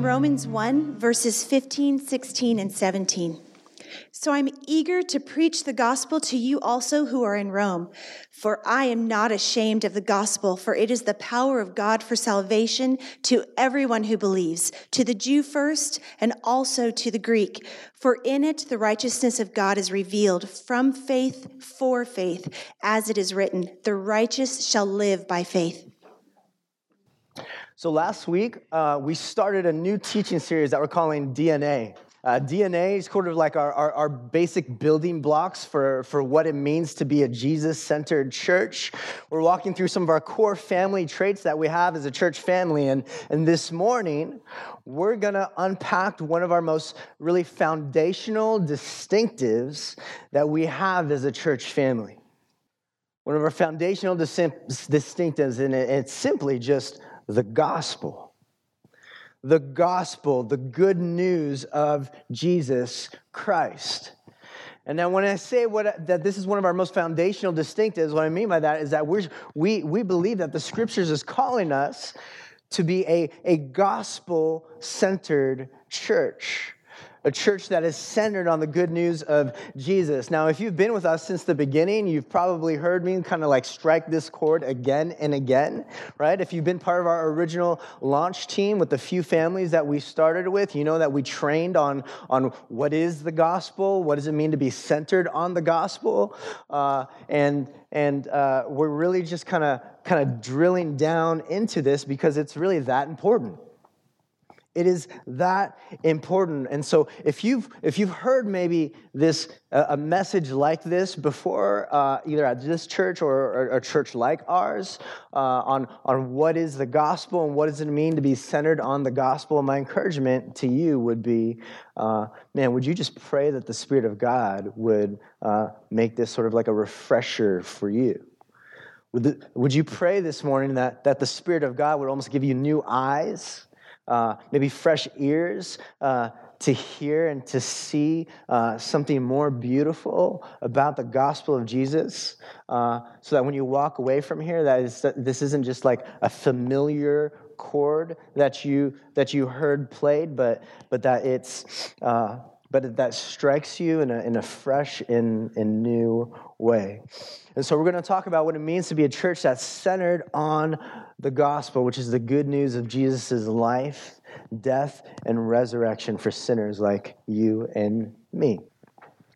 Romans 1, verses 15, 16, and 17. So I'm eager to preach the gospel to you also who are in Rome, for I am not ashamed of the gospel, for it is the power of God for salvation to everyone who believes, to the Jew first, and also to the Greek. For in it the righteousness of God is revealed from faith for faith, as it is written, the righteous shall live by faith. So last week, uh, we started a new teaching series that we're calling DNA. Uh, DNA is sort of like our, our, our, basic building blocks for, for what it means to be a Jesus centered church. We're walking through some of our core family traits that we have as a church family. And, and this morning, we're going to unpack one of our most really foundational distinctives that we have as a church family. One of our foundational distinctives, and it's simply just the gospel the gospel, the good news of Jesus Christ. And now, when I say what, that this is one of our most foundational distinctives, what I mean by that is that we we, we believe that the scriptures is calling us to be a, a gospel centered church a church that is centered on the good news of Jesus. Now, if you've been with us since the beginning, you've probably heard me kind of like strike this chord again and again, right? If you've been part of our original launch team with the few families that we started with, you know that we trained on, on what is the gospel, what does it mean to be centered on the gospel, uh, and and uh, we're really just kind of kind of drilling down into this because it's really that important. It is that important. And so if you've, if you've heard maybe this, uh, a message like this before, uh, either at this church or, a church like ours, uh, on, on what is the gospel and what does it mean to be centered on the gospel, my encouragement to you would be, uh, man, would you just pray that the Spirit of God would uh, make this sort of like a refresher for you? Would, the, would you pray this morning that, that the Spirit of God would almost give you new eyes? Uh, maybe fresh ears uh, to hear and to see uh, something more beautiful about the gospel of Jesus, uh, so that when you walk away from here, that is, this isn't just like a familiar chord that you that you heard played, but but that it's uh, but that strikes you in a, in a fresh and, and new way. And so we're going to talk about what it means to be a church that's centered on the gospel, which is the good news of Jesus' life, death, and resurrection for sinners like you and me.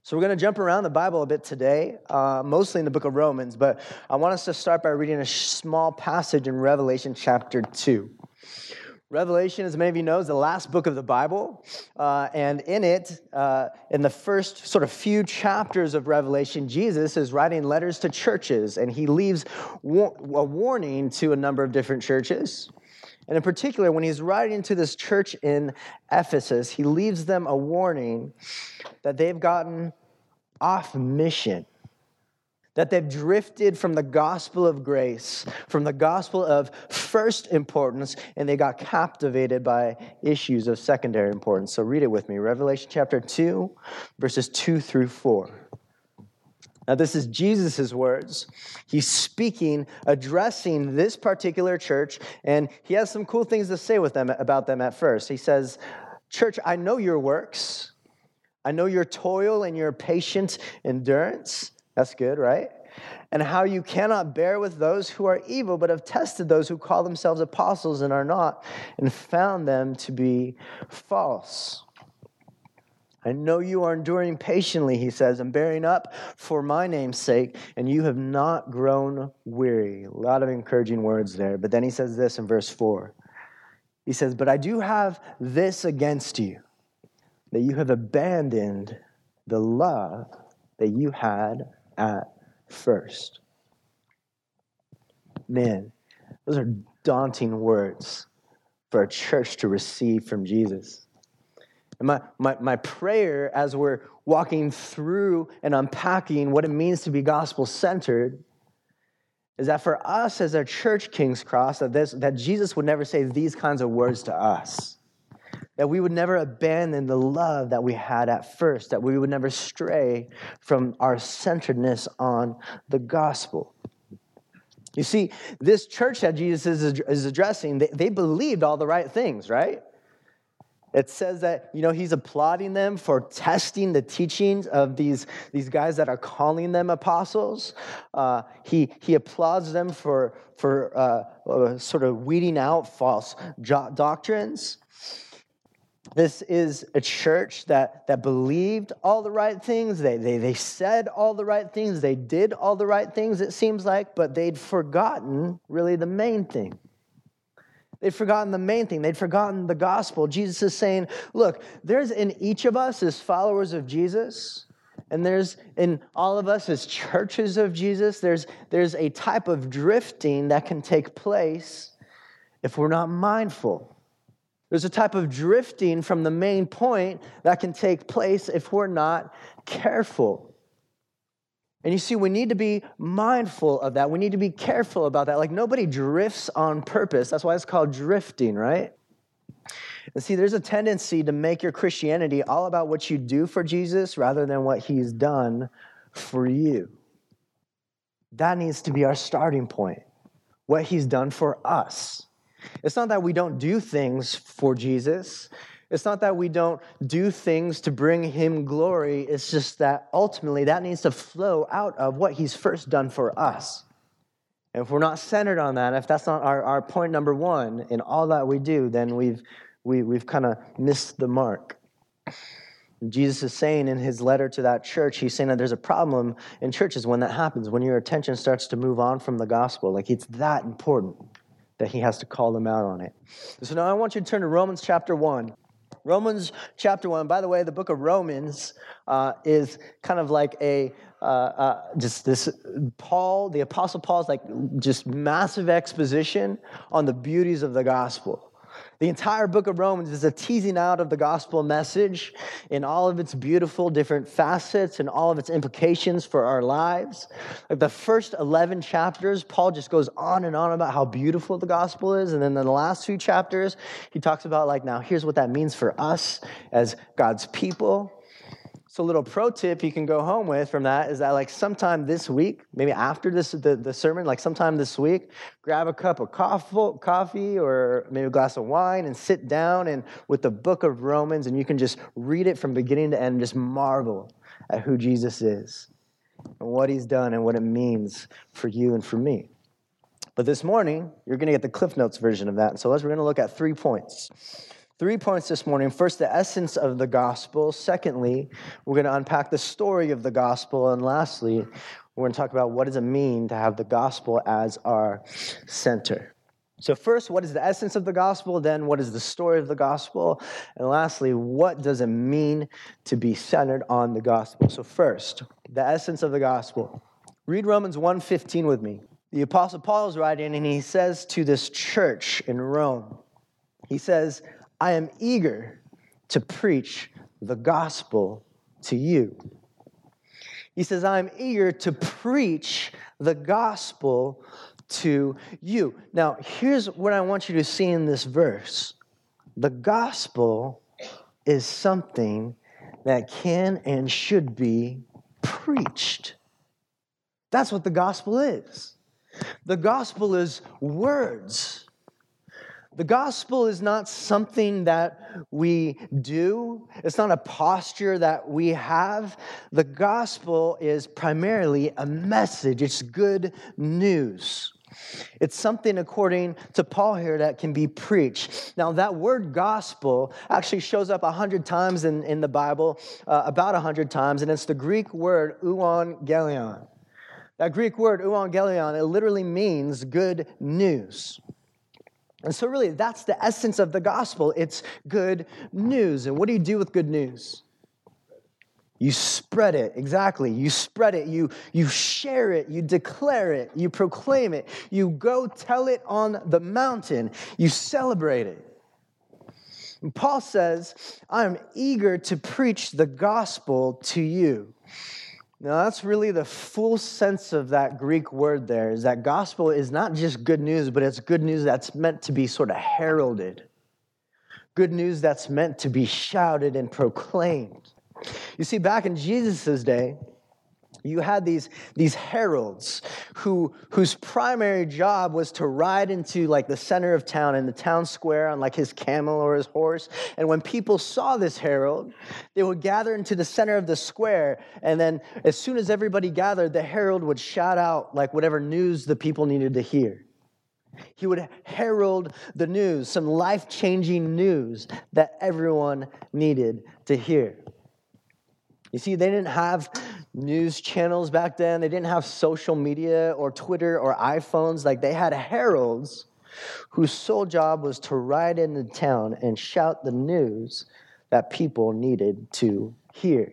So we're going to jump around the Bible a bit today, uh, mostly in the book of Romans, but I want us to start by reading a small passage in Revelation chapter 2. Revelation, as many of you know, is the last book of the Bible. Uh, and in it, uh, in the first sort of few chapters of Revelation, Jesus is writing letters to churches, and he leaves a warning to a number of different churches. And in particular, when he's writing to this church in Ephesus, he leaves them a warning that they've gotten off mission that they've drifted from the gospel of grace, from the gospel of first importance, and they got captivated by issues of secondary importance. So read it with me Revelation chapter 2, verses 2 through 4. Now, this is Jesus' words. He's speaking, addressing this particular church, and he has some cool things to say with them about them at first. He says, Church, I know your works. I know your toil and your patient endurance. That's good, right? And how you cannot bear with those who are evil, but have tested those who call themselves apostles and are not, and found them to be false. I know you are enduring patiently, he says, and bearing up for my name's sake, and you have not grown weary. A lot of encouraging words there. But then he says this in verse 4. He says, But I do have this against you, that you have abandoned the love that you had at first. Man, those are daunting words for a church to receive from Jesus. And my, my, my prayer as we're walking through and unpacking what it means to be gospel centered is that for us as a church, King's Cross, that, this, that Jesus would never say these kinds of words to us that we would never abandon the love that we had at first, that we would never stray from our centeredness on the gospel. You see, this church that Jesus is, addressing, they, believed all the right things, right? It says that, you know, he's applauding them for testing the teachings of these, these guys that are calling them apostles. Uh, he, he applauds them for, for uh, uh, sort of weeding out false doctrines. This is a church that, that believed all the right things. They, they, they said all the right things. They did all the right things, it seems like, but they'd forgotten really the main thing. They'd forgotten the main thing. They'd forgotten the gospel. Jesus is saying, look, there's in each of us as followers of Jesus, and there's in all of us as churches of Jesus, there's, there's a type of drifting that can take place if we're not mindful. There's a type of drifting from the main point that can take place if we're not careful. And you see, we need to be mindful of that. We need to be careful about that. Like nobody drifts on purpose. That's why it's called drifting, right? And see, there's a tendency to make your Christianity all about what you do for Jesus rather than what he's done for you. That needs to be our starting point. What he's done for us. It's not that we don't do things for Jesus. It's not that we don't do things to bring him glory. It's just that ultimately that needs to flow out of what he's first done for us. And if we're not centered on that, if that's not our, our point number one in all that we do, then we've, we, we've kind of missed the mark. Jesus is saying in his letter to that church, he's saying that there's a problem in churches when that happens, when your attention starts to move on from the gospel. Like it's that important that he has to call them out on it. So now I want you to turn to Romans chapter 1. Romans chapter 1, by the way, the book of Romans uh, is kind of like a, uh, uh, just this, Paul, the Apostle Paul's like just massive exposition on the beauties of the gospel. The entire book of Romans is a teasing out of the gospel message in all of its beautiful different facets and all of its implications for our lives. Like the first 11 chapters, Paul just goes on and on about how beautiful the gospel is. And then in the last few chapters, he talks about, like, now here's what that means for us as God's people. So, a little pro tip you can go home with from that is that, like, sometime this week, maybe after this the, the sermon, like sometime this week, grab a cup of coffee, coffee or maybe a glass of wine and sit down and with the book of Romans, and you can just read it from beginning to end, and just marvel at who Jesus is and what he's done and what it means for you and for me. But this morning, you're going to get the Cliff Notes version of that. So, let's, we're going to look at three points. Three points this morning. First, the essence of the gospel. Secondly, we're going to unpack the story of the gospel. And lastly, we're going to talk about what does it mean to have the gospel as our center. So, first, what is the essence of the gospel? Then, what is the story of the gospel? And lastly, what does it mean to be centered on the gospel? So, first, the essence of the gospel. Read Romans 1:15 with me. The apostle Paul is writing and he says to this church in Rome, he says, I am eager to preach the gospel to you. He says, I'm eager to preach the gospel to you. Now, here's what I want you to see in this verse the gospel is something that can and should be preached. That's what the gospel is. The gospel is words. The gospel is not something that we do, it's not a posture that we have. The gospel is primarily a message, it's good news. It's something, according to Paul here, that can be preached. Now, that word gospel actually shows up a hundred times in, in the Bible, uh, about a hundred times, and it's the Greek word euangelion. That Greek word euangelion, it literally means good news. And so, really, that's the essence of the gospel. It's good news. And what do you do with good news? You spread it, exactly. You spread it, you, you share it, you declare it, you proclaim it, you go tell it on the mountain, you celebrate it. And Paul says, I'm eager to preach the gospel to you. Now, that's really the full sense of that Greek word there is that gospel is not just good news, but it's good news that's meant to be sort of heralded, good news that's meant to be shouted and proclaimed. You see, back in Jesus' day, you had these, these heralds who, whose primary job was to ride into like the center of town in the town square on like his camel or his horse. And when people saw this herald they would gather into the center of the square. And then as soon as everybody gathered the herald would shout out like whatever news the people needed to hear. He would herald the news some life-changing news that everyone needed to hear you see, they didn't have news channels back then. They didn't have social media or Twitter or iPhones. Like they had heralds whose sole job was to ride into town and shout the news that people needed to hear.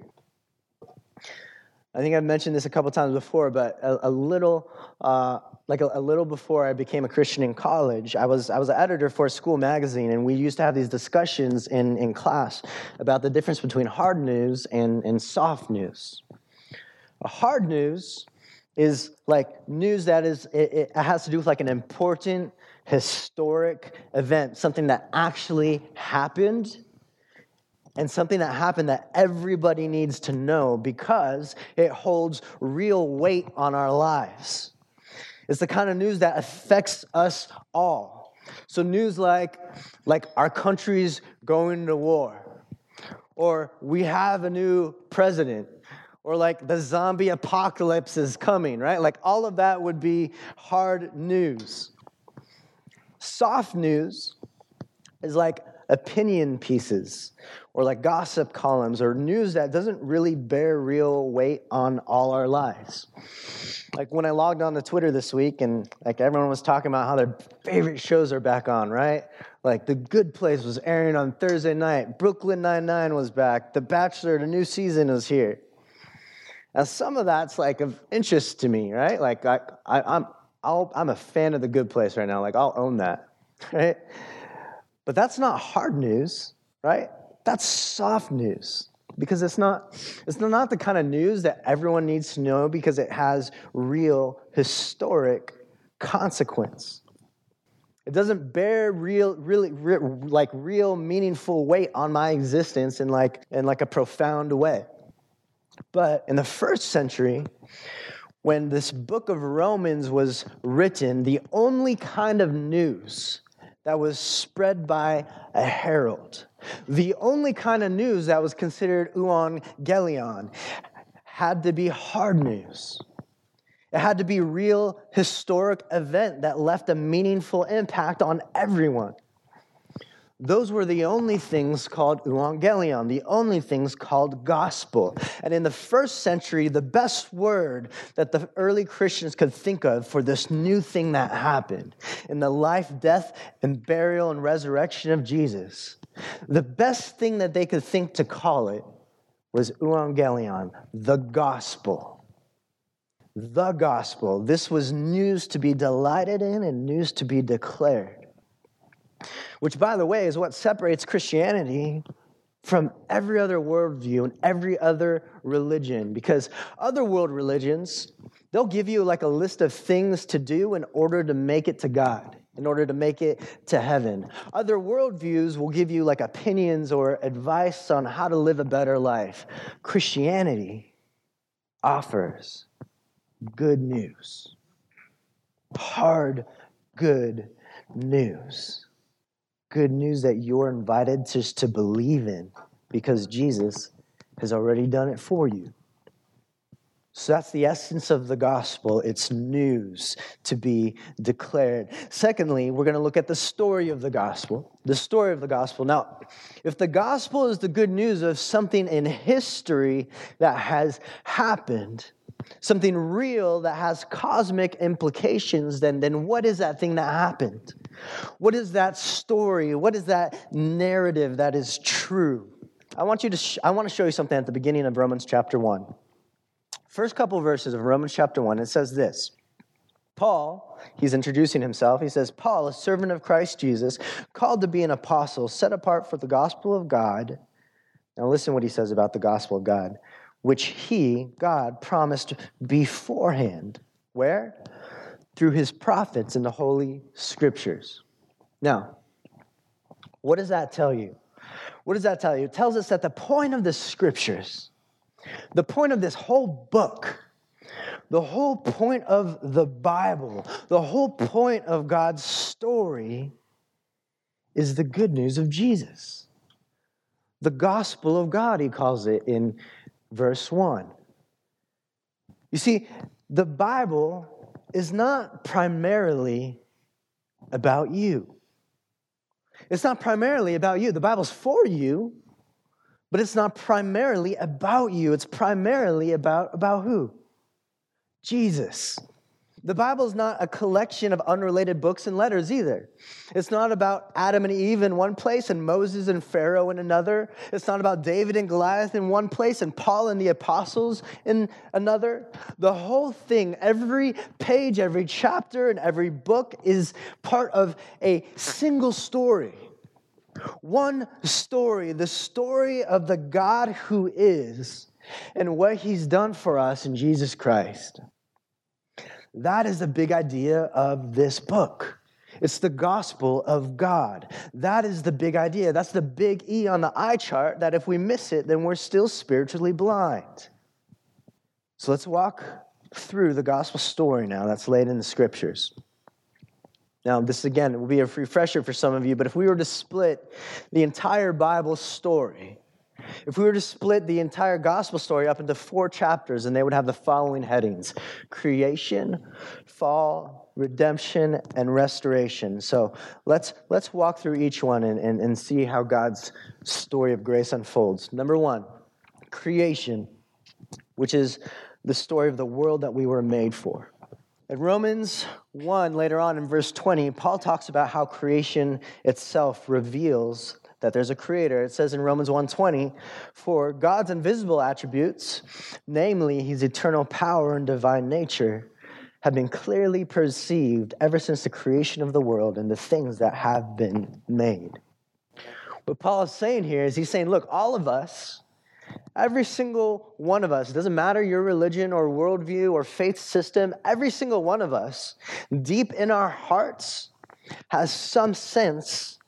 I think I've mentioned this a couple times before, but a, a little uh, like a, a, little before I became a Christian in college, I was, I was an editor for a school magazine, and we used to have these discussions in, in class about the difference between hard news and, and soft news. Hard news is like news that is, it, it has to do with like an important historic event, something that actually happened and something that happened that everybody needs to know because it holds real weight on our lives. It's the kind of news that affects us all. So news like like our country's going to war or we have a new president or like the zombie apocalypse is coming, right? Like all of that would be hard news. Soft news is like opinion pieces or like gossip columns or news that doesn't really bear real weight on all our lives like when I logged on to Twitter this week and like everyone was talking about how their favorite shows are back on, right? Like The Good Place was airing on Thursday night, Brooklyn Nine-Nine was back, The Bachelor, the new season is here. Now some of that's like of interest to me, right? Like I, I I'm I'll, I'm a fan of The Good Place right now. Like I'll own that, right? But that's not hard news, right? That's soft news. Because it's not it's not the kind of news that everyone needs to know because it has real historic consequence. It doesn't bear real really, like real meaningful weight on my existence in like in like a profound way. But in the first century when this book of romans was written the only kind of news that was spread by a herald. The only kind of news that was considered euangelion had to be hard news. It had to be real historic event that left a meaningful impact on everyone. Those were the only things called evangelion, the only things called gospel. And in the first century, the best word that the early Christians could think of for this new thing that happened in the life, death, and burial and resurrection of Jesus, the best thing that they could think to call it was evangelion, the gospel. The gospel. This was news to be delighted in and news to be declared which, by the way, is what separates Christianity from every other worldview and every other religion. Because other world religions, they'll give you like a list of things to do in order to make it to God, in order to make it to heaven. Other worldviews will give you like opinions or advice on how to live a better life. Christianity offers good news, hard, good news good news that you're invited just to believe in because Jesus has already done it for you. So that's the essence of the gospel. It's news to be declared. Secondly, we're going to look at the story of the gospel. The story of the gospel. Now, if the gospel is the good news of something in history that has happened, something real that has cosmic implications, then, then what is that thing that happened? What is that story? What is that narrative that is true? I want you to sh- I want to show you something at the beginning of Romans chapter 1. First couple verses of Romans chapter 1, it says this. Paul, he's introducing himself. He says, Paul, a servant of Christ Jesus, called to be an apostle, set apart for the gospel of God. Now, listen what he says about the gospel of God, which he, God, promised beforehand. Where? through his prophets in the Holy Scriptures. Now, what does that tell you? What does that tell you? It tells us that the point of the Scriptures, the point of this whole book, the whole point of the Bible, the whole point of God's story is the good news of Jesus. The gospel of God, he calls it in verse 1. You see, the Bible is not primarily about you. It's not primarily about you. The Bible's for you, but it's not primarily about you. It's primarily about, about who? Jesus. The Bible is not a collection of unrelated books and letters either. It's not about Adam and Eve in one place and Moses and Pharaoh in another. It's not about David and Goliath in one place and Paul and the apostles in another. The whole thing, every page, every chapter, and every book is part of a single story. One story, the story of the God who is and what he's done for us in Jesus Christ. That is the big idea of this book. It's the gospel of God. That is the big idea. That's the big E on the eye chart that if we miss it, then we're still spiritually blind. So let's walk through the gospel story now that's laid in the scriptures. Now, this again will be a refresher for some of you, but if we were to split the entire Bible story if we were to split the entire gospel story up into four chapters, and they would have the following headings creation, fall, redemption, and restoration. So let's, let's walk through each one and, and, and see how God's story of grace unfolds. Number one, creation, which is the story of the world that we were made for. In Romans 1, later on in verse 20, Paul talks about how creation itself reveals that there's a creator. It says in Romans 1:20, "For God's invisible attributes, namely his eternal power and divine nature, have been clearly perceived ever since the creation of the world and the things that have been made." What Paul is saying here is he's saying, look, all of us, every single one of us, it doesn't matter your religion or worldview or faith system, every single one of us, deep in our hearts, has some sense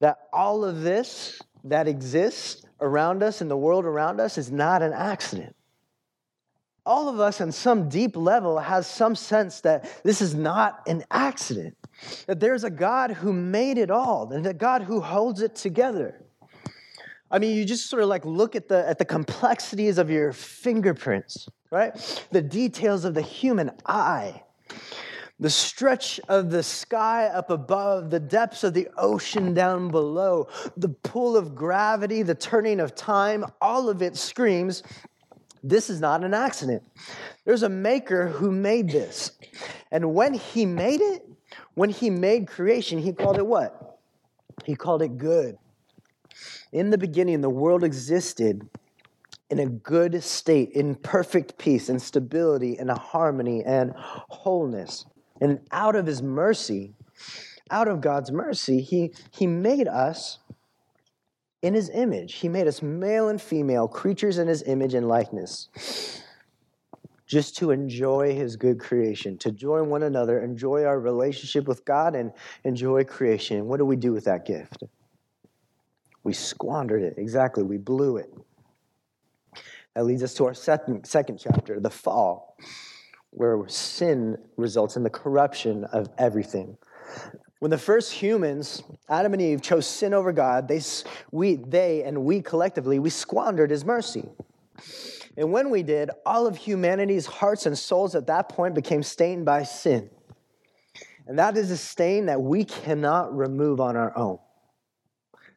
that all of this that exists around us in the world around us is not an accident. All of us, on some deep level, has some sense that this is not an accident, that there's a God who made it all, and a God who holds it together. I mean, you just sort of like look at the, at the complexities of your fingerprints, right? The details of the human eye the stretch of the sky up above, the depths of the ocean down below, the pull of gravity, the turning of time, all of it screams, this is not an accident. There's a maker who made this. And when he made it, when he made creation, he called it what? He called it good. In the beginning, the world existed in a good state, in perfect peace and stability and harmony and wholeness. And out of his mercy, out of God's mercy, he, he made us in his image. He made us male and female, creatures in his image and likeness, just to enjoy his good creation, to join one another, enjoy our relationship with God, and enjoy creation. What do we do with that gift? We squandered it. Exactly. We blew it. That leads us to our second, second chapter, the fall where sin results in the corruption of everything. When the first humans, Adam and Eve, chose sin over God, they, we, they and we collectively, we squandered his mercy. And when we did, all of humanity's hearts and souls at that point became stained by sin. And that is a stain that we cannot remove on our own.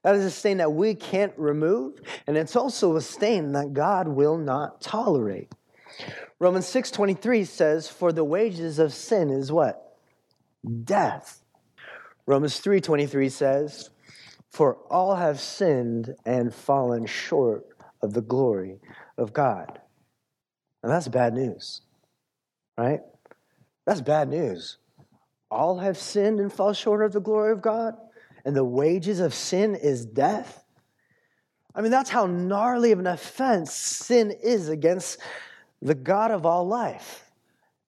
That is a stain that we can't remove, and it's also a stain that God will not tolerate. Romans 6:23 says for the wages of sin is what? Death. Romans 3:23 says for all have sinned and fallen short of the glory of God. And that's bad news. Right? That's bad news. All have sinned and fall short of the glory of God, and the wages of sin is death. I mean, that's how gnarly of an offense sin is against the God of all life,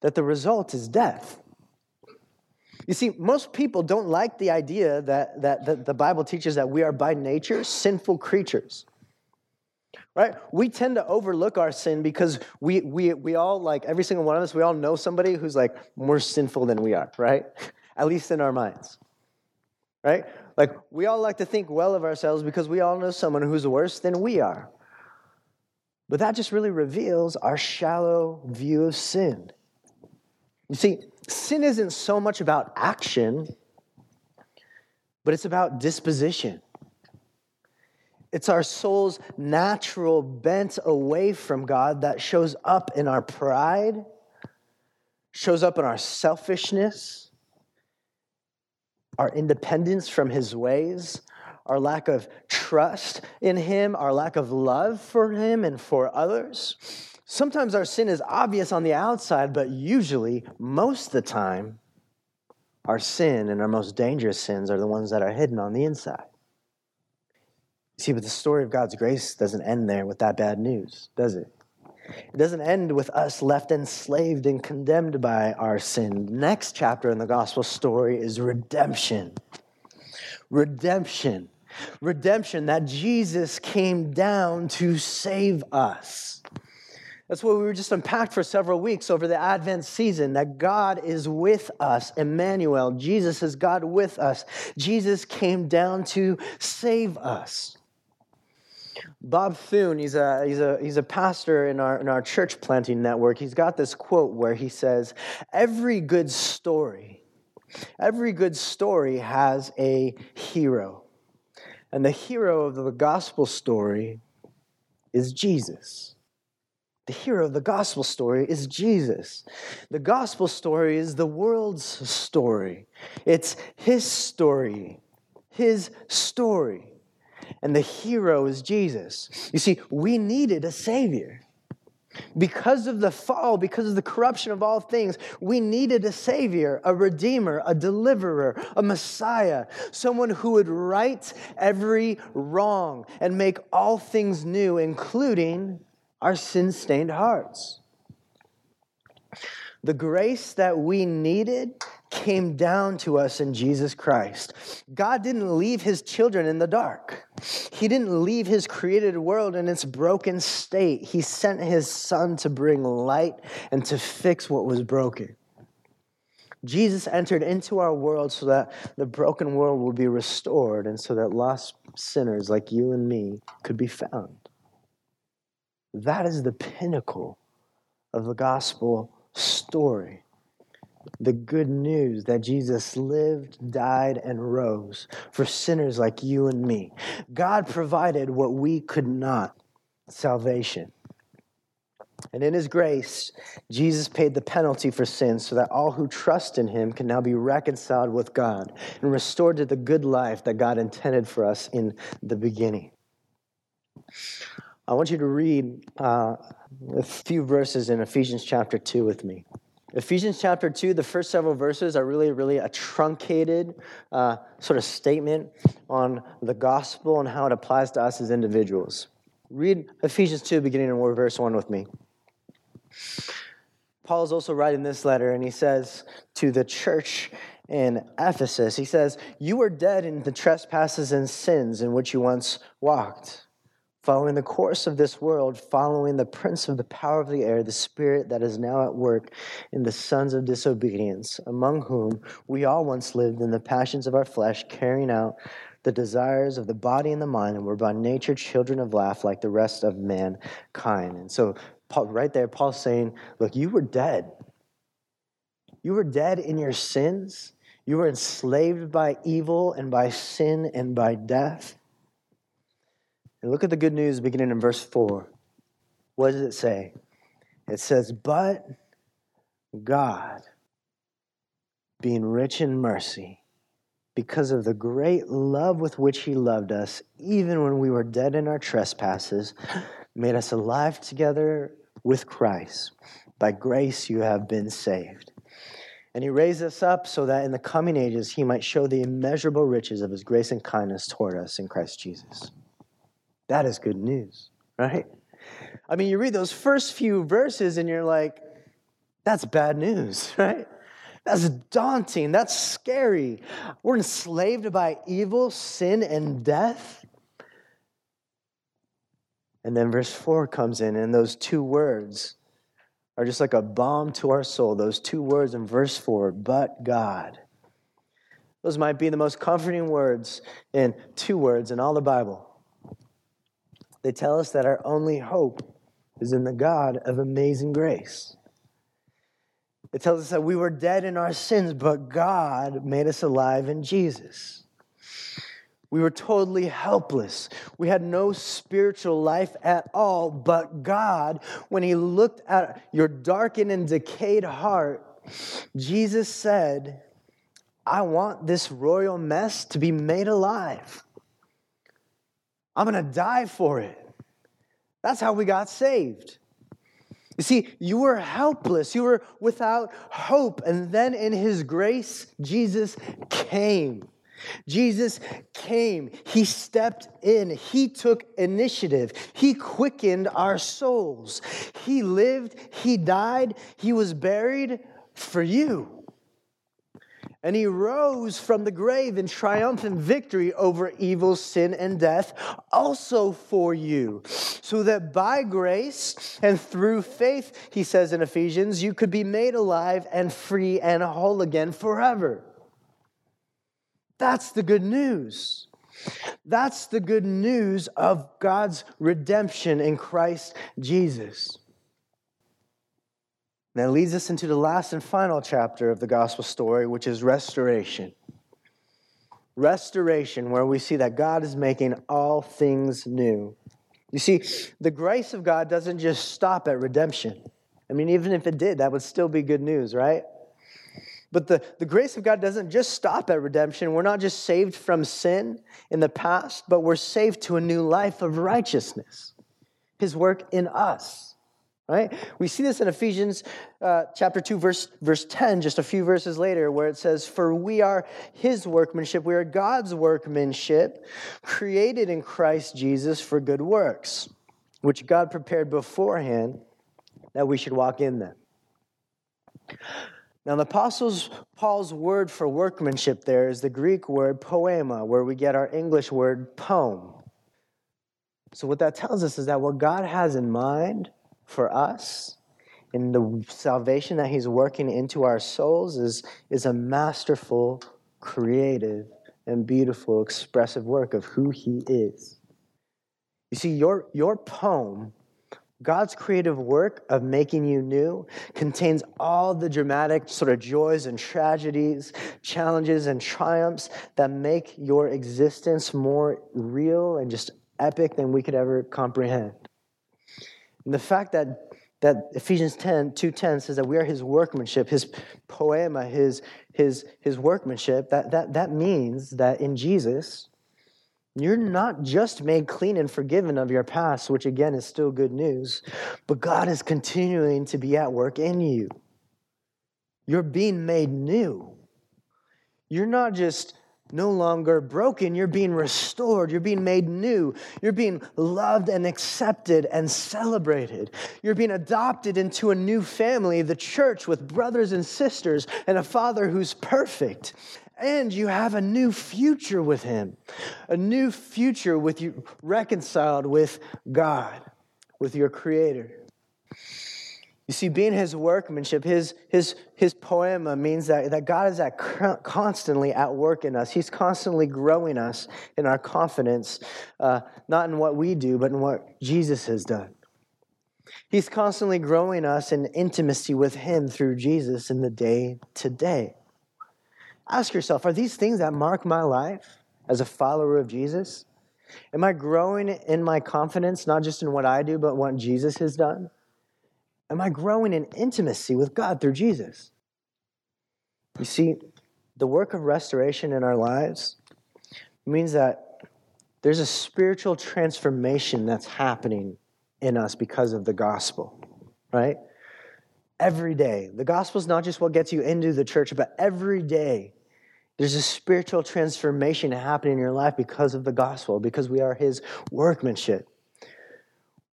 that the result is death. You see, most people don't like the idea that, that, that the Bible teaches that we are by nature sinful creatures. right? We tend to overlook our sin because we, we, we all, like every single one of us, we all know somebody who's like more sinful than we are, right? At least in our minds, right? Like we all like to think well of ourselves because we all know someone who's worse than we are. But that just really reveals our shallow view of sin. You see, sin isn't so much about action, but it's about disposition. It's our soul's natural bent away from God that shows up in our pride, shows up in our selfishness, our independence from His ways, our lack of trust in Him, our lack of love for Him and for others. Sometimes our sin is obvious on the outside, but usually, most of the time, our sin and our most dangerous sins are the ones that are hidden on the inside. See, but the story of God's grace doesn't end there with that bad news, does it? It doesn't end with us left enslaved and condemned by our sin. Next chapter in the gospel story is redemption. Redemption. Redemption, that Jesus came down to save us. That's what we were just unpacked for several weeks over the Advent season that God is with us. Emmanuel, Jesus is God with us. Jesus came down to save us. Bob Thune, he's a, he's a, he's a pastor in our, in our church planting network. He's got this quote where he says, Every good story, every good story has a hero. And the hero of the gospel story is Jesus. The hero of the gospel story is Jesus. The gospel story is the world's story. It's his story, his story. And the hero is Jesus. You see, we needed a savior. Because of the fall, because of the corruption of all things, we needed a savior, a redeemer, a deliverer, a messiah, someone who would right every wrong and make all things new, including our sin stained hearts. The grace that we needed came down to us in Jesus Christ. God didn't leave his children in the dark. He didn't leave his created world in its broken state. He sent his son to bring light and to fix what was broken. Jesus entered into our world so that the broken world would be restored and so that lost sinners like you and me could be found. That is the pinnacle of the gospel story. The good news that Jesus lived, died, and rose for sinners like you and me. God provided what we could not salvation. And in his grace, Jesus paid the penalty for sin so that all who trust in him can now be reconciled with God and restored to the good life that God intended for us in the beginning. I want you to read uh, a few verses in Ephesians chapter 2 with me. Ephesians chapter 2, the first several verses are really, really a truncated uh, sort of statement on the gospel and how it applies to us as individuals. Read Ephesians 2, beginning in verse 1 with me. Paul is also writing this letter, and he says to the church in Ephesus, he says, You were dead in the trespasses and sins in which you once walked following the course of this world, following the prince of the power of the air, the spirit that is now at work in the sons of disobedience, among whom we all once lived in the passions of our flesh, carrying out the desires of the body and the mind, and were by nature children of wrath like the rest of mankind. And so, Paul, right there, Paul's saying, Look, you were dead. You were dead in your sins. You were enslaved by evil and by sin and by death. And look at the good news beginning in verse 4. What does it say? It says, But God, being rich in mercy, because of the great love with which He loved us, even when we were dead in our trespasses, made us alive together with Christ. By grace you have been saved. And He raised us up so that in the coming ages He might show the immeasurable riches of His grace and kindness toward us in Christ Jesus. That is good news, right? I mean, you read those first few verses and you're like, that's bad news, right? That's daunting. That's scary. We're enslaved by evil, sin, and death. And then verse 4 comes in, and those two words are just like a balm to our soul. Those two words in verse 4 but God. Those might be the most comforting words in two words in all the Bible. They tell us that our only hope is in the God of amazing grace. It tells us that we were dead in our sins, but God made us alive in Jesus. We were totally helpless. We had no spiritual life at all. But God, when He looked at your darkened and decayed heart, Jesus said, I want this royal mess to be made alive. I'm going to die for it. That's how we got saved. You see, you were helpless, you were without hope. And then in His grace, Jesus came. Jesus came, He stepped in, He took initiative, He quickened our souls. He lived, He died, He was buried for you. And he rose from the grave in triumphant victory over evil, sin, and death, also for you, so that by grace and through faith, he says in Ephesians, you could be made alive and free and whole again forever. That's the good news. That's the good news of God's redemption in Christ Jesus. And that leads us into the last and final chapter of the gospel story, which is restoration. Restoration, where we see that God is making all things new. You see, the grace of God doesn't just stop at redemption. I mean, even if it did, that would still be good news, right? But the, the grace of God doesn't just stop at redemption. We're not just saved from sin in the past, but we're saved to a new life of righteousness. His work in us, right? We see this in Ephesians uh, chapter 2, verse, verse 10, just a few verses later, where it says, For we are his workmanship, we are God's workmanship, created in Christ Jesus for good works, which God prepared beforehand that we should walk in them. Now, the Apostles Paul's word for workmanship there is the Greek word poema, where we get our English word poem. So, what that tells us is that what God has in mind for us and the salvation that He's working into our souls is, is a masterful, creative, and beautiful, expressive work of who He is. You see, your, your poem God's creative work of making you new contains all the dramatic sort of joys and tragedies, challenges and triumphs that make your existence more real and just epic than we could ever comprehend. And the fact that that Ephesians 10, 2.10 says that we are his workmanship, his poema, his, his, his workmanship, that, that, that means that in Jesus, you're not just made clean and forgiven of your past, which again is still good news, but God is continuing to be at work in you. You're being made new. You're not just no longer broken, you're being restored, you're being made new, you're being loved and accepted and celebrated. You're being adopted into a new family, the church, with brothers and sisters and a father who's perfect. And you have a new future with him a new future with you reconciled with god with your creator you see being his workmanship his his his poema means that, that god is at constantly at work in us he's constantly growing us in our confidence uh, not in what we do but in what jesus has done he's constantly growing us in intimacy with him through jesus in the day to day Ask yourself are these things that mark my life as a follower of Jesus? Am I growing in my confidence, not just in what I do, but what Jesus has done? Am I growing in intimacy with God through Jesus? You see, the work of restoration in our lives means that there's a spiritual transformation that's happening in us because of the gospel, right? Every day. The gospel is not just what gets you into the church, but every day there's a spiritual transformation happening in your life because of the gospel, because we are his workmanship,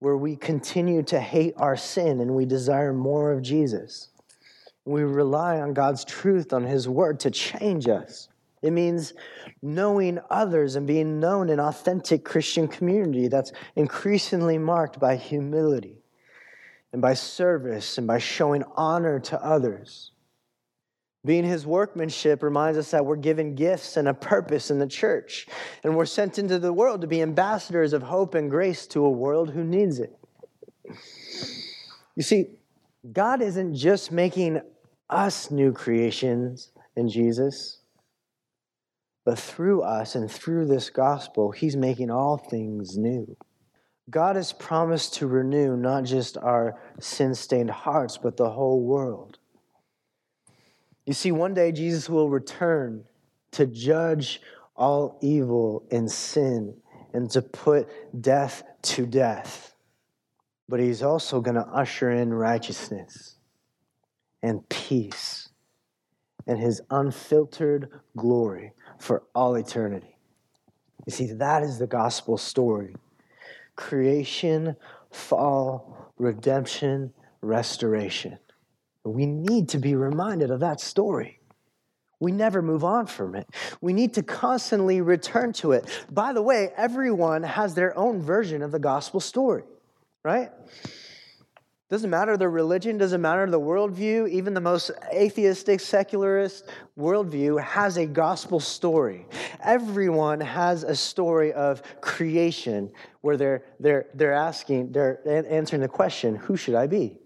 where we continue to hate our sin and we desire more of Jesus. We rely on God's truth, on his word to change us. It means knowing others and being known in authentic Christian community that's increasingly marked by humility and by service and by showing honor to others. Being his workmanship reminds us that we're given gifts and a purpose in the church, and we're sent into the world to be ambassadors of hope and grace to a world who needs it. You see, God isn't just making us new creations in Jesus, but through us and through this gospel, he's making all things new. God has promised to renew not just our sin stained hearts, but the whole world. You see, one day Jesus will return to judge all evil and sin and to put death to death. But he's also going to usher in righteousness and peace and his unfiltered glory for all eternity. You see, that is the gospel story creation, fall, redemption, restoration. We need to be reminded of that story. We never move on from it. We need to constantly return to it. By the way, everyone has their own version of the gospel story, right? Doesn't matter the religion, doesn't matter the worldview, even the most atheistic, secularist worldview has a gospel story. Everyone has a story of creation where they're, they're, they're asking, they're answering the question, who should I be?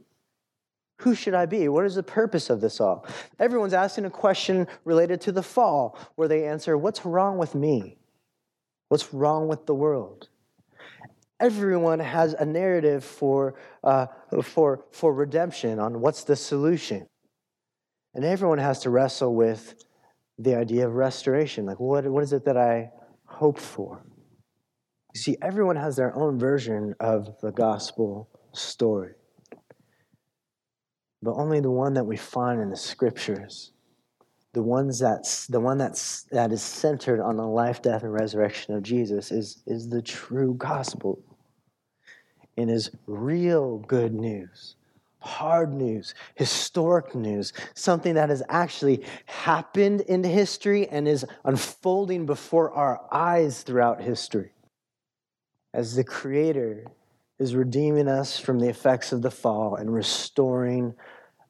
Who should I be? What is the purpose of this all? Everyone's asking a question related to the fall, where they answer, What's wrong with me? What's wrong with the world? Everyone has a narrative for, uh, for, for redemption on what's the solution. And everyone has to wrestle with the idea of restoration. Like, what, what is it that I hope for? You see, everyone has their own version of the gospel story but only the one that we find in the scriptures. The ones that's the one that's that is centered on the life death and resurrection of jesus is is the true gospel. And is real good news hard news historic news something that has actually happened in history and is unfolding before our eyes throughout history. As the creator is redeeming us from the effects of the fall and restoring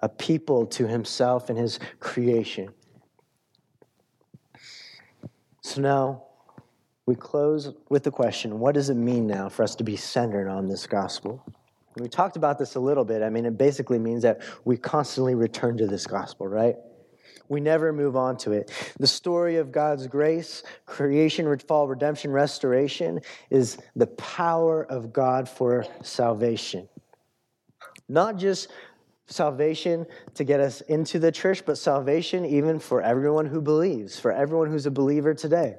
a people to himself and his creation. So now we close with the question what does it mean now for us to be centered on this gospel? We talked about this a little bit. I mean, it basically means that we constantly return to this gospel, right? We never move on to it. The story of God's grace, creation, fall, redemption, restoration is the power of God for salvation. Not just salvation to get us into the church, but salvation even for everyone who believes, for everyone who's a believer today.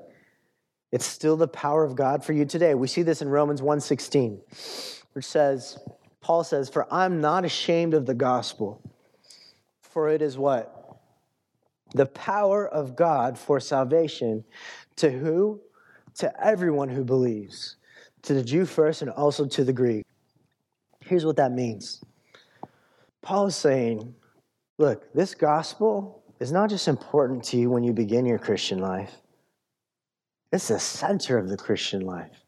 It's still the power of God for you today. We see this in Romans 1:16, which says, Paul says, "For I'm not ashamed of the gospel, for it is what? The power of God for salvation to who? To everyone who believes, to the Jew first and also to the Greek." Here's what that means. Paul is saying, look, this gospel is not just important to you when you begin your Christian life, it's the center of the Christian life.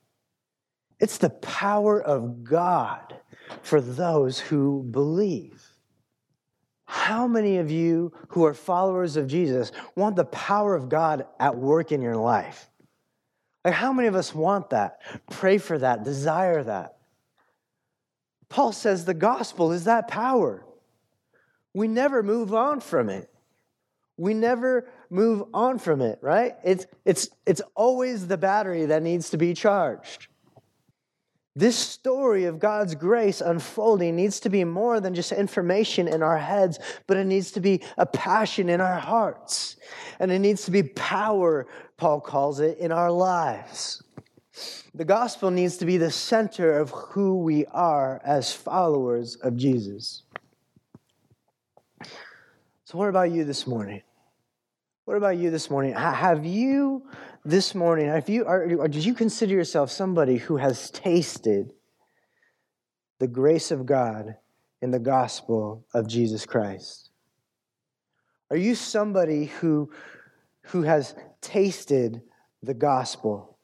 It's the power of God for those who believe. How many of you who are followers of Jesus want the power of God at work in your life? Like, how many of us want that? Pray for that, desire that. Paul says the gospel is that power we never move on from it. We never move on from it, right? It's, it's, it's always the battery that needs to be charged. This story of God's grace unfolding needs to be more than just information in our heads, but it needs to be a passion in our hearts. And it needs to be power, Paul calls it, in our lives. The gospel needs to be the center of who we are as followers of Jesus. So, what about you this morning? What about you this morning? Have you this morning, have you, or did you consider yourself somebody who has tasted the grace of God in the gospel of Jesus Christ? Are you somebody who, who has tasted the gospel?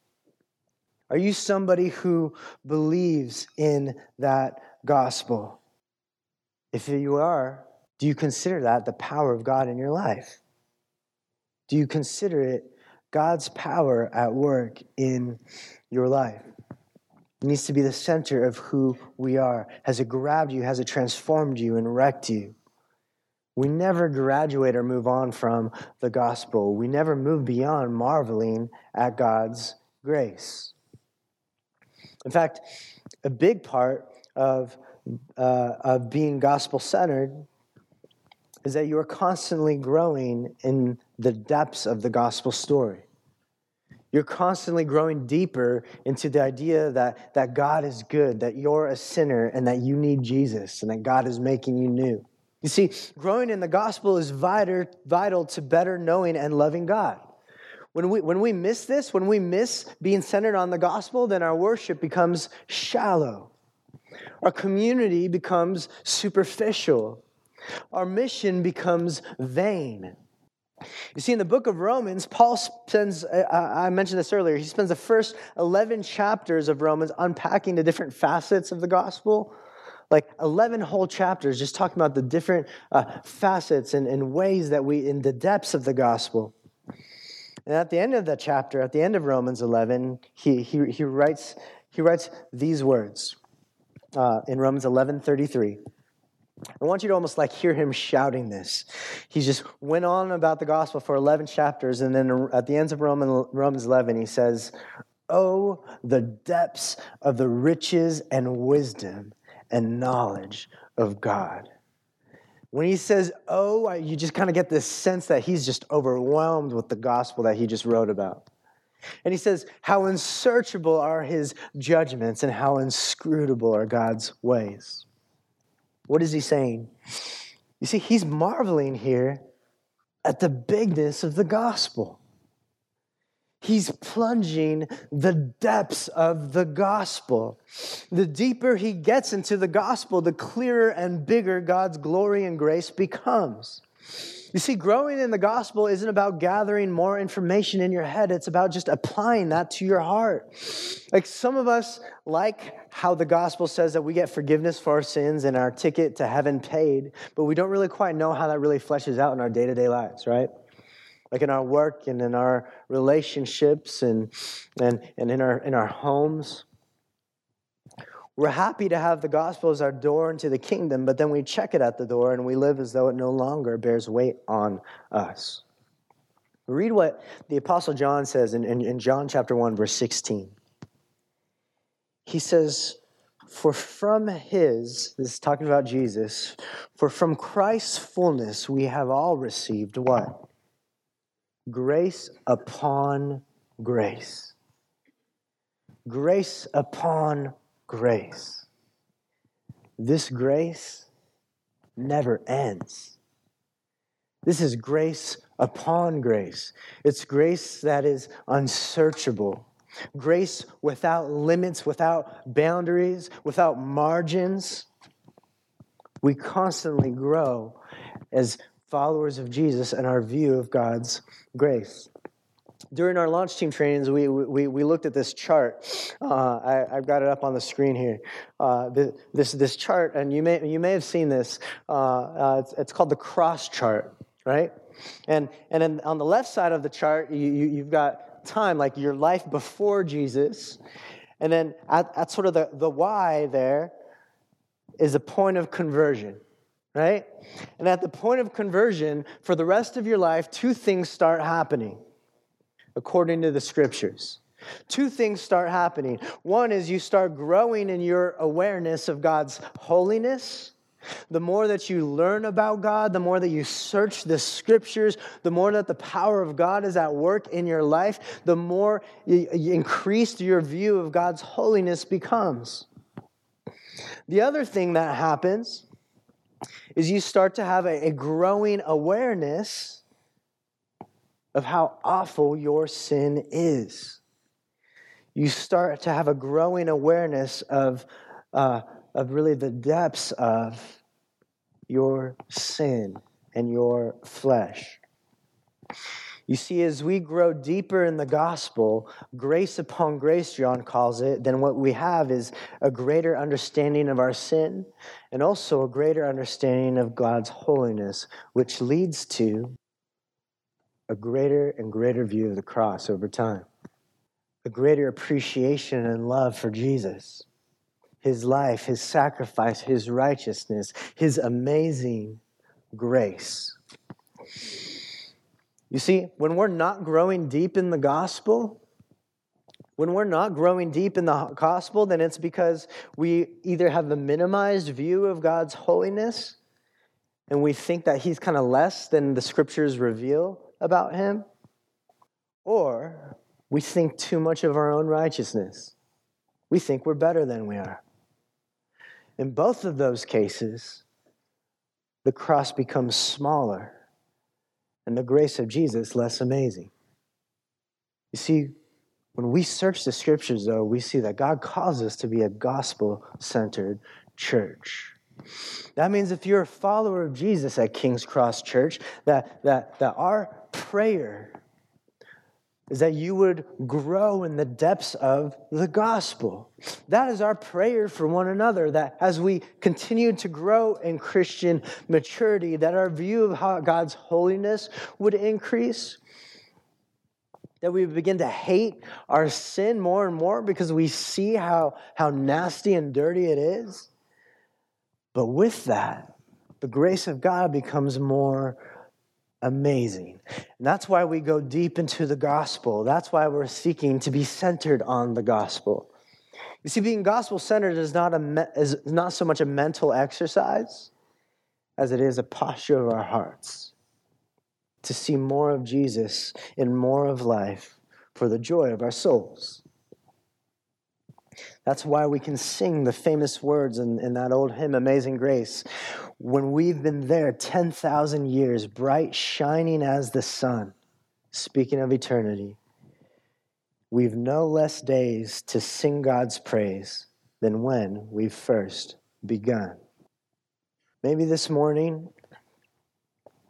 Are you somebody who believes in that gospel? If you are, do you consider that the power of God in your life? Do you consider it God's power at work in your life? It needs to be the center of who we are. Has it grabbed you? Has it transformed you and wrecked you? We never graduate or move on from the gospel. We never move beyond marveling at God's grace. In fact, a big part of, uh, of being gospel centered is that you are constantly growing in the depths of the gospel story. You're constantly growing deeper into the idea that, that God is good, that you're a sinner, and that you need Jesus, and that God is making you new. You see, growing in the gospel is vital, vital to better knowing and loving God. When we, when we miss this, when we miss being centered on the gospel, then our worship becomes shallow. Our community becomes superficial. Our mission becomes vain. You see, in the book of Romans, Paul spends, I mentioned this earlier, he spends the first 11 chapters of Romans unpacking the different facets of the gospel. Like 11 whole chapters just talking about the different uh, facets and, and ways that we, in the depths of the gospel. And at the end of the chapter, at the end of Romans 11, he, he, he, writes, he writes these words uh, in Romans 11 33. I want you to almost like hear him shouting this. He just went on about the gospel for 11 chapters, and then at the ends of Romans 11, he says, Oh, the depths of the riches and wisdom and knowledge of God. When he says, Oh, you just kind of get this sense that he's just overwhelmed with the gospel that he just wrote about. And he says, How unsearchable are his judgments and how inscrutable are God's ways. What is he saying? You see, he's marveling here at the bigness of the gospel. He's plunging the depths of the gospel. The deeper he gets into the gospel, the clearer and bigger God's glory and grace becomes. You see, growing in the gospel isn't about gathering more information in your head, it's about just applying that to your heart. Like some of us like how the gospel says that we get forgiveness for our sins and our ticket to heaven paid, but we don't really quite know how that really fleshes out in our day to day lives, right? Like in our work and in our relationships and, and, and in, our, in our homes. We're happy to have the gospel as our door into the kingdom, but then we check it at the door and we live as though it no longer bears weight on us. Read what the Apostle John says in, in, in John chapter 1, verse 16. He says, For from his, this is talking about Jesus, for from Christ's fullness we have all received what? Grace upon grace. Grace upon grace. This grace never ends. This is grace upon grace. It's grace that is unsearchable, grace without limits, without boundaries, without margins. We constantly grow as followers of Jesus and our view of God's grace during our launch team trainings, we, we, we looked at this chart. Uh, I, have got it up on the screen here. Uh, this, this chart, and you may, you may have seen this. Uh, uh, it's, it's, called the cross chart, right? And, and then on the left side of the chart, you, you, you've got time, like your life before Jesus. And then at, at sort of the, the Y there is a point of conversion right? And at the point of conversion, for the rest of your life, two things start happening according to the scriptures. Two things start happening. One is you start growing in your awareness of God's holiness. The more that you learn about God, the more that you search the scriptures, the more that the power of God is at work in your life, the more increased your view of God's holiness becomes. The other thing that happens is you start to have a, growing awareness of how awful your sin is. You start to have a growing awareness of, uh, of really the depths of your sin and your flesh. You see, as we grow deeper in the gospel, grace upon grace, John calls it, then what we have is a greater understanding of our sin and also a greater understanding of God's holiness, which leads to a greater and greater view of the cross over time, a greater appreciation and love for Jesus, his life, his sacrifice, his righteousness, his amazing grace. You see, when we're not growing deep in the gospel, when we're not growing deep in the gospel, then it's because we either have a minimized view of God's holiness and we think that he's kind of less than the scriptures reveal about him, or we think too much of our own righteousness. We think we're better than we are. In both of those cases, the cross becomes smaller and the grace of Jesus less amazing. You see, when we search the scriptures, though, we see that God calls us to be a gospel centered church. That means if you're a follower of Jesus at King's Cross Church, that, that, that our prayer is that you would grow in the depths of the gospel. That is our prayer for one another, that as we continue to grow in Christian maturity, that our view of God's holiness would increase, that we begin to hate our sin more and more because we see how, how nasty and dirty it is. But with that, the grace of God becomes more amazing. And that's why we go deep into the gospel. That's why we're seeking to be centered on the gospel. You see, being gospel centered is not, a, is not so much a mental exercise as it is a posture of our hearts to see more of Jesus and more of life for the joy of our souls. That's why we can sing the famous words in, in that old hymn, Amazing Grace. When we've been there 10,000 years, bright, shining as the sun, speaking of eternity, we've no less days to sing God's praise than when we first begun. Maybe this morning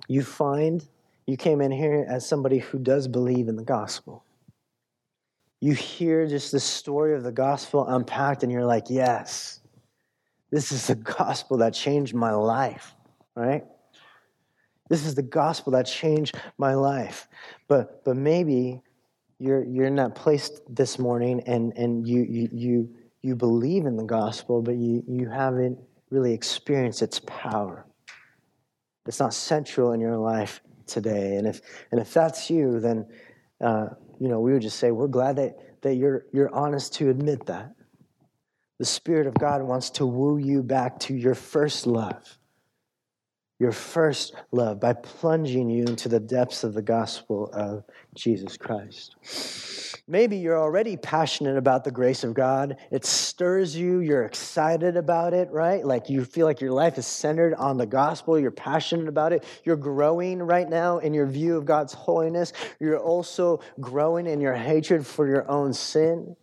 you find you came in here as somebody who does believe in the gospel you hear just the story of the gospel unpacked, and you're like, yes, this is the gospel that changed my life, right? This is the gospel that changed my life. But but maybe you're you're in that place this morning and, and you you you you believe in the gospel, but you, you haven't really experienced its power. It's not central in your life today. And if and if that's you, then uh, you know, we would just say, we're glad that, that you're, you're honest to admit that. The Spirit of God wants to woo you back to your first love, your first love, by plunging you into the depths of the gospel of Jesus Christ. Maybe you're already passionate about the grace of God. It stirs you. You're excited about it, right? Like you feel like your life is centered on the gospel. You're passionate about it. You're growing right now in your view of God's holiness. You're also growing in your hatred for your own sin.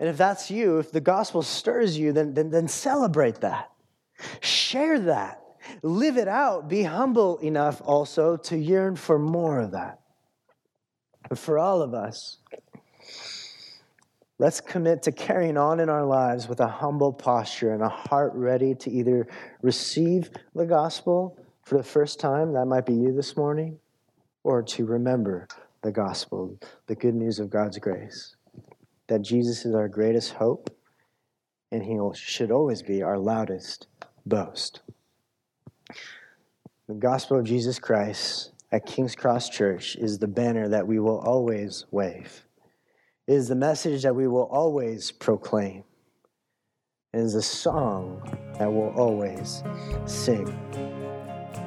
And if that's you, if the gospel stirs you, then, then, then celebrate that. Share that. Live it out. Be humble enough also to yearn for more of that. But for all of us, let's commit to carrying on in our lives with a humble posture and a heart ready to either receive the gospel for the first time, that might be you this morning, or to remember the gospel, the good news of God's grace. That Jesus is our greatest hope, and He should always be our loudest boast. The gospel of Jesus Christ at King's Cross Church is the banner that we will always wave. It is the message that we will always proclaim. It is the song that we'll always sing.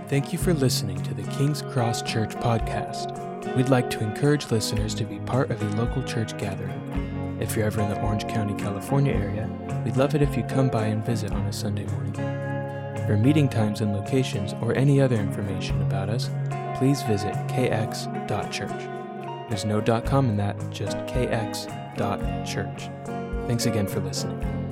Thank you for listening to the King's Cross Church podcast. We'd like to encourage listeners to be part of a local church gathering. If you're ever in the Orange County, California area, we'd love it if you come by and visit on a Sunday morning. For meeting times and locations or any other information about us, please visit kx.church. There's no .com in that, just kx.church. Thanks again for listening.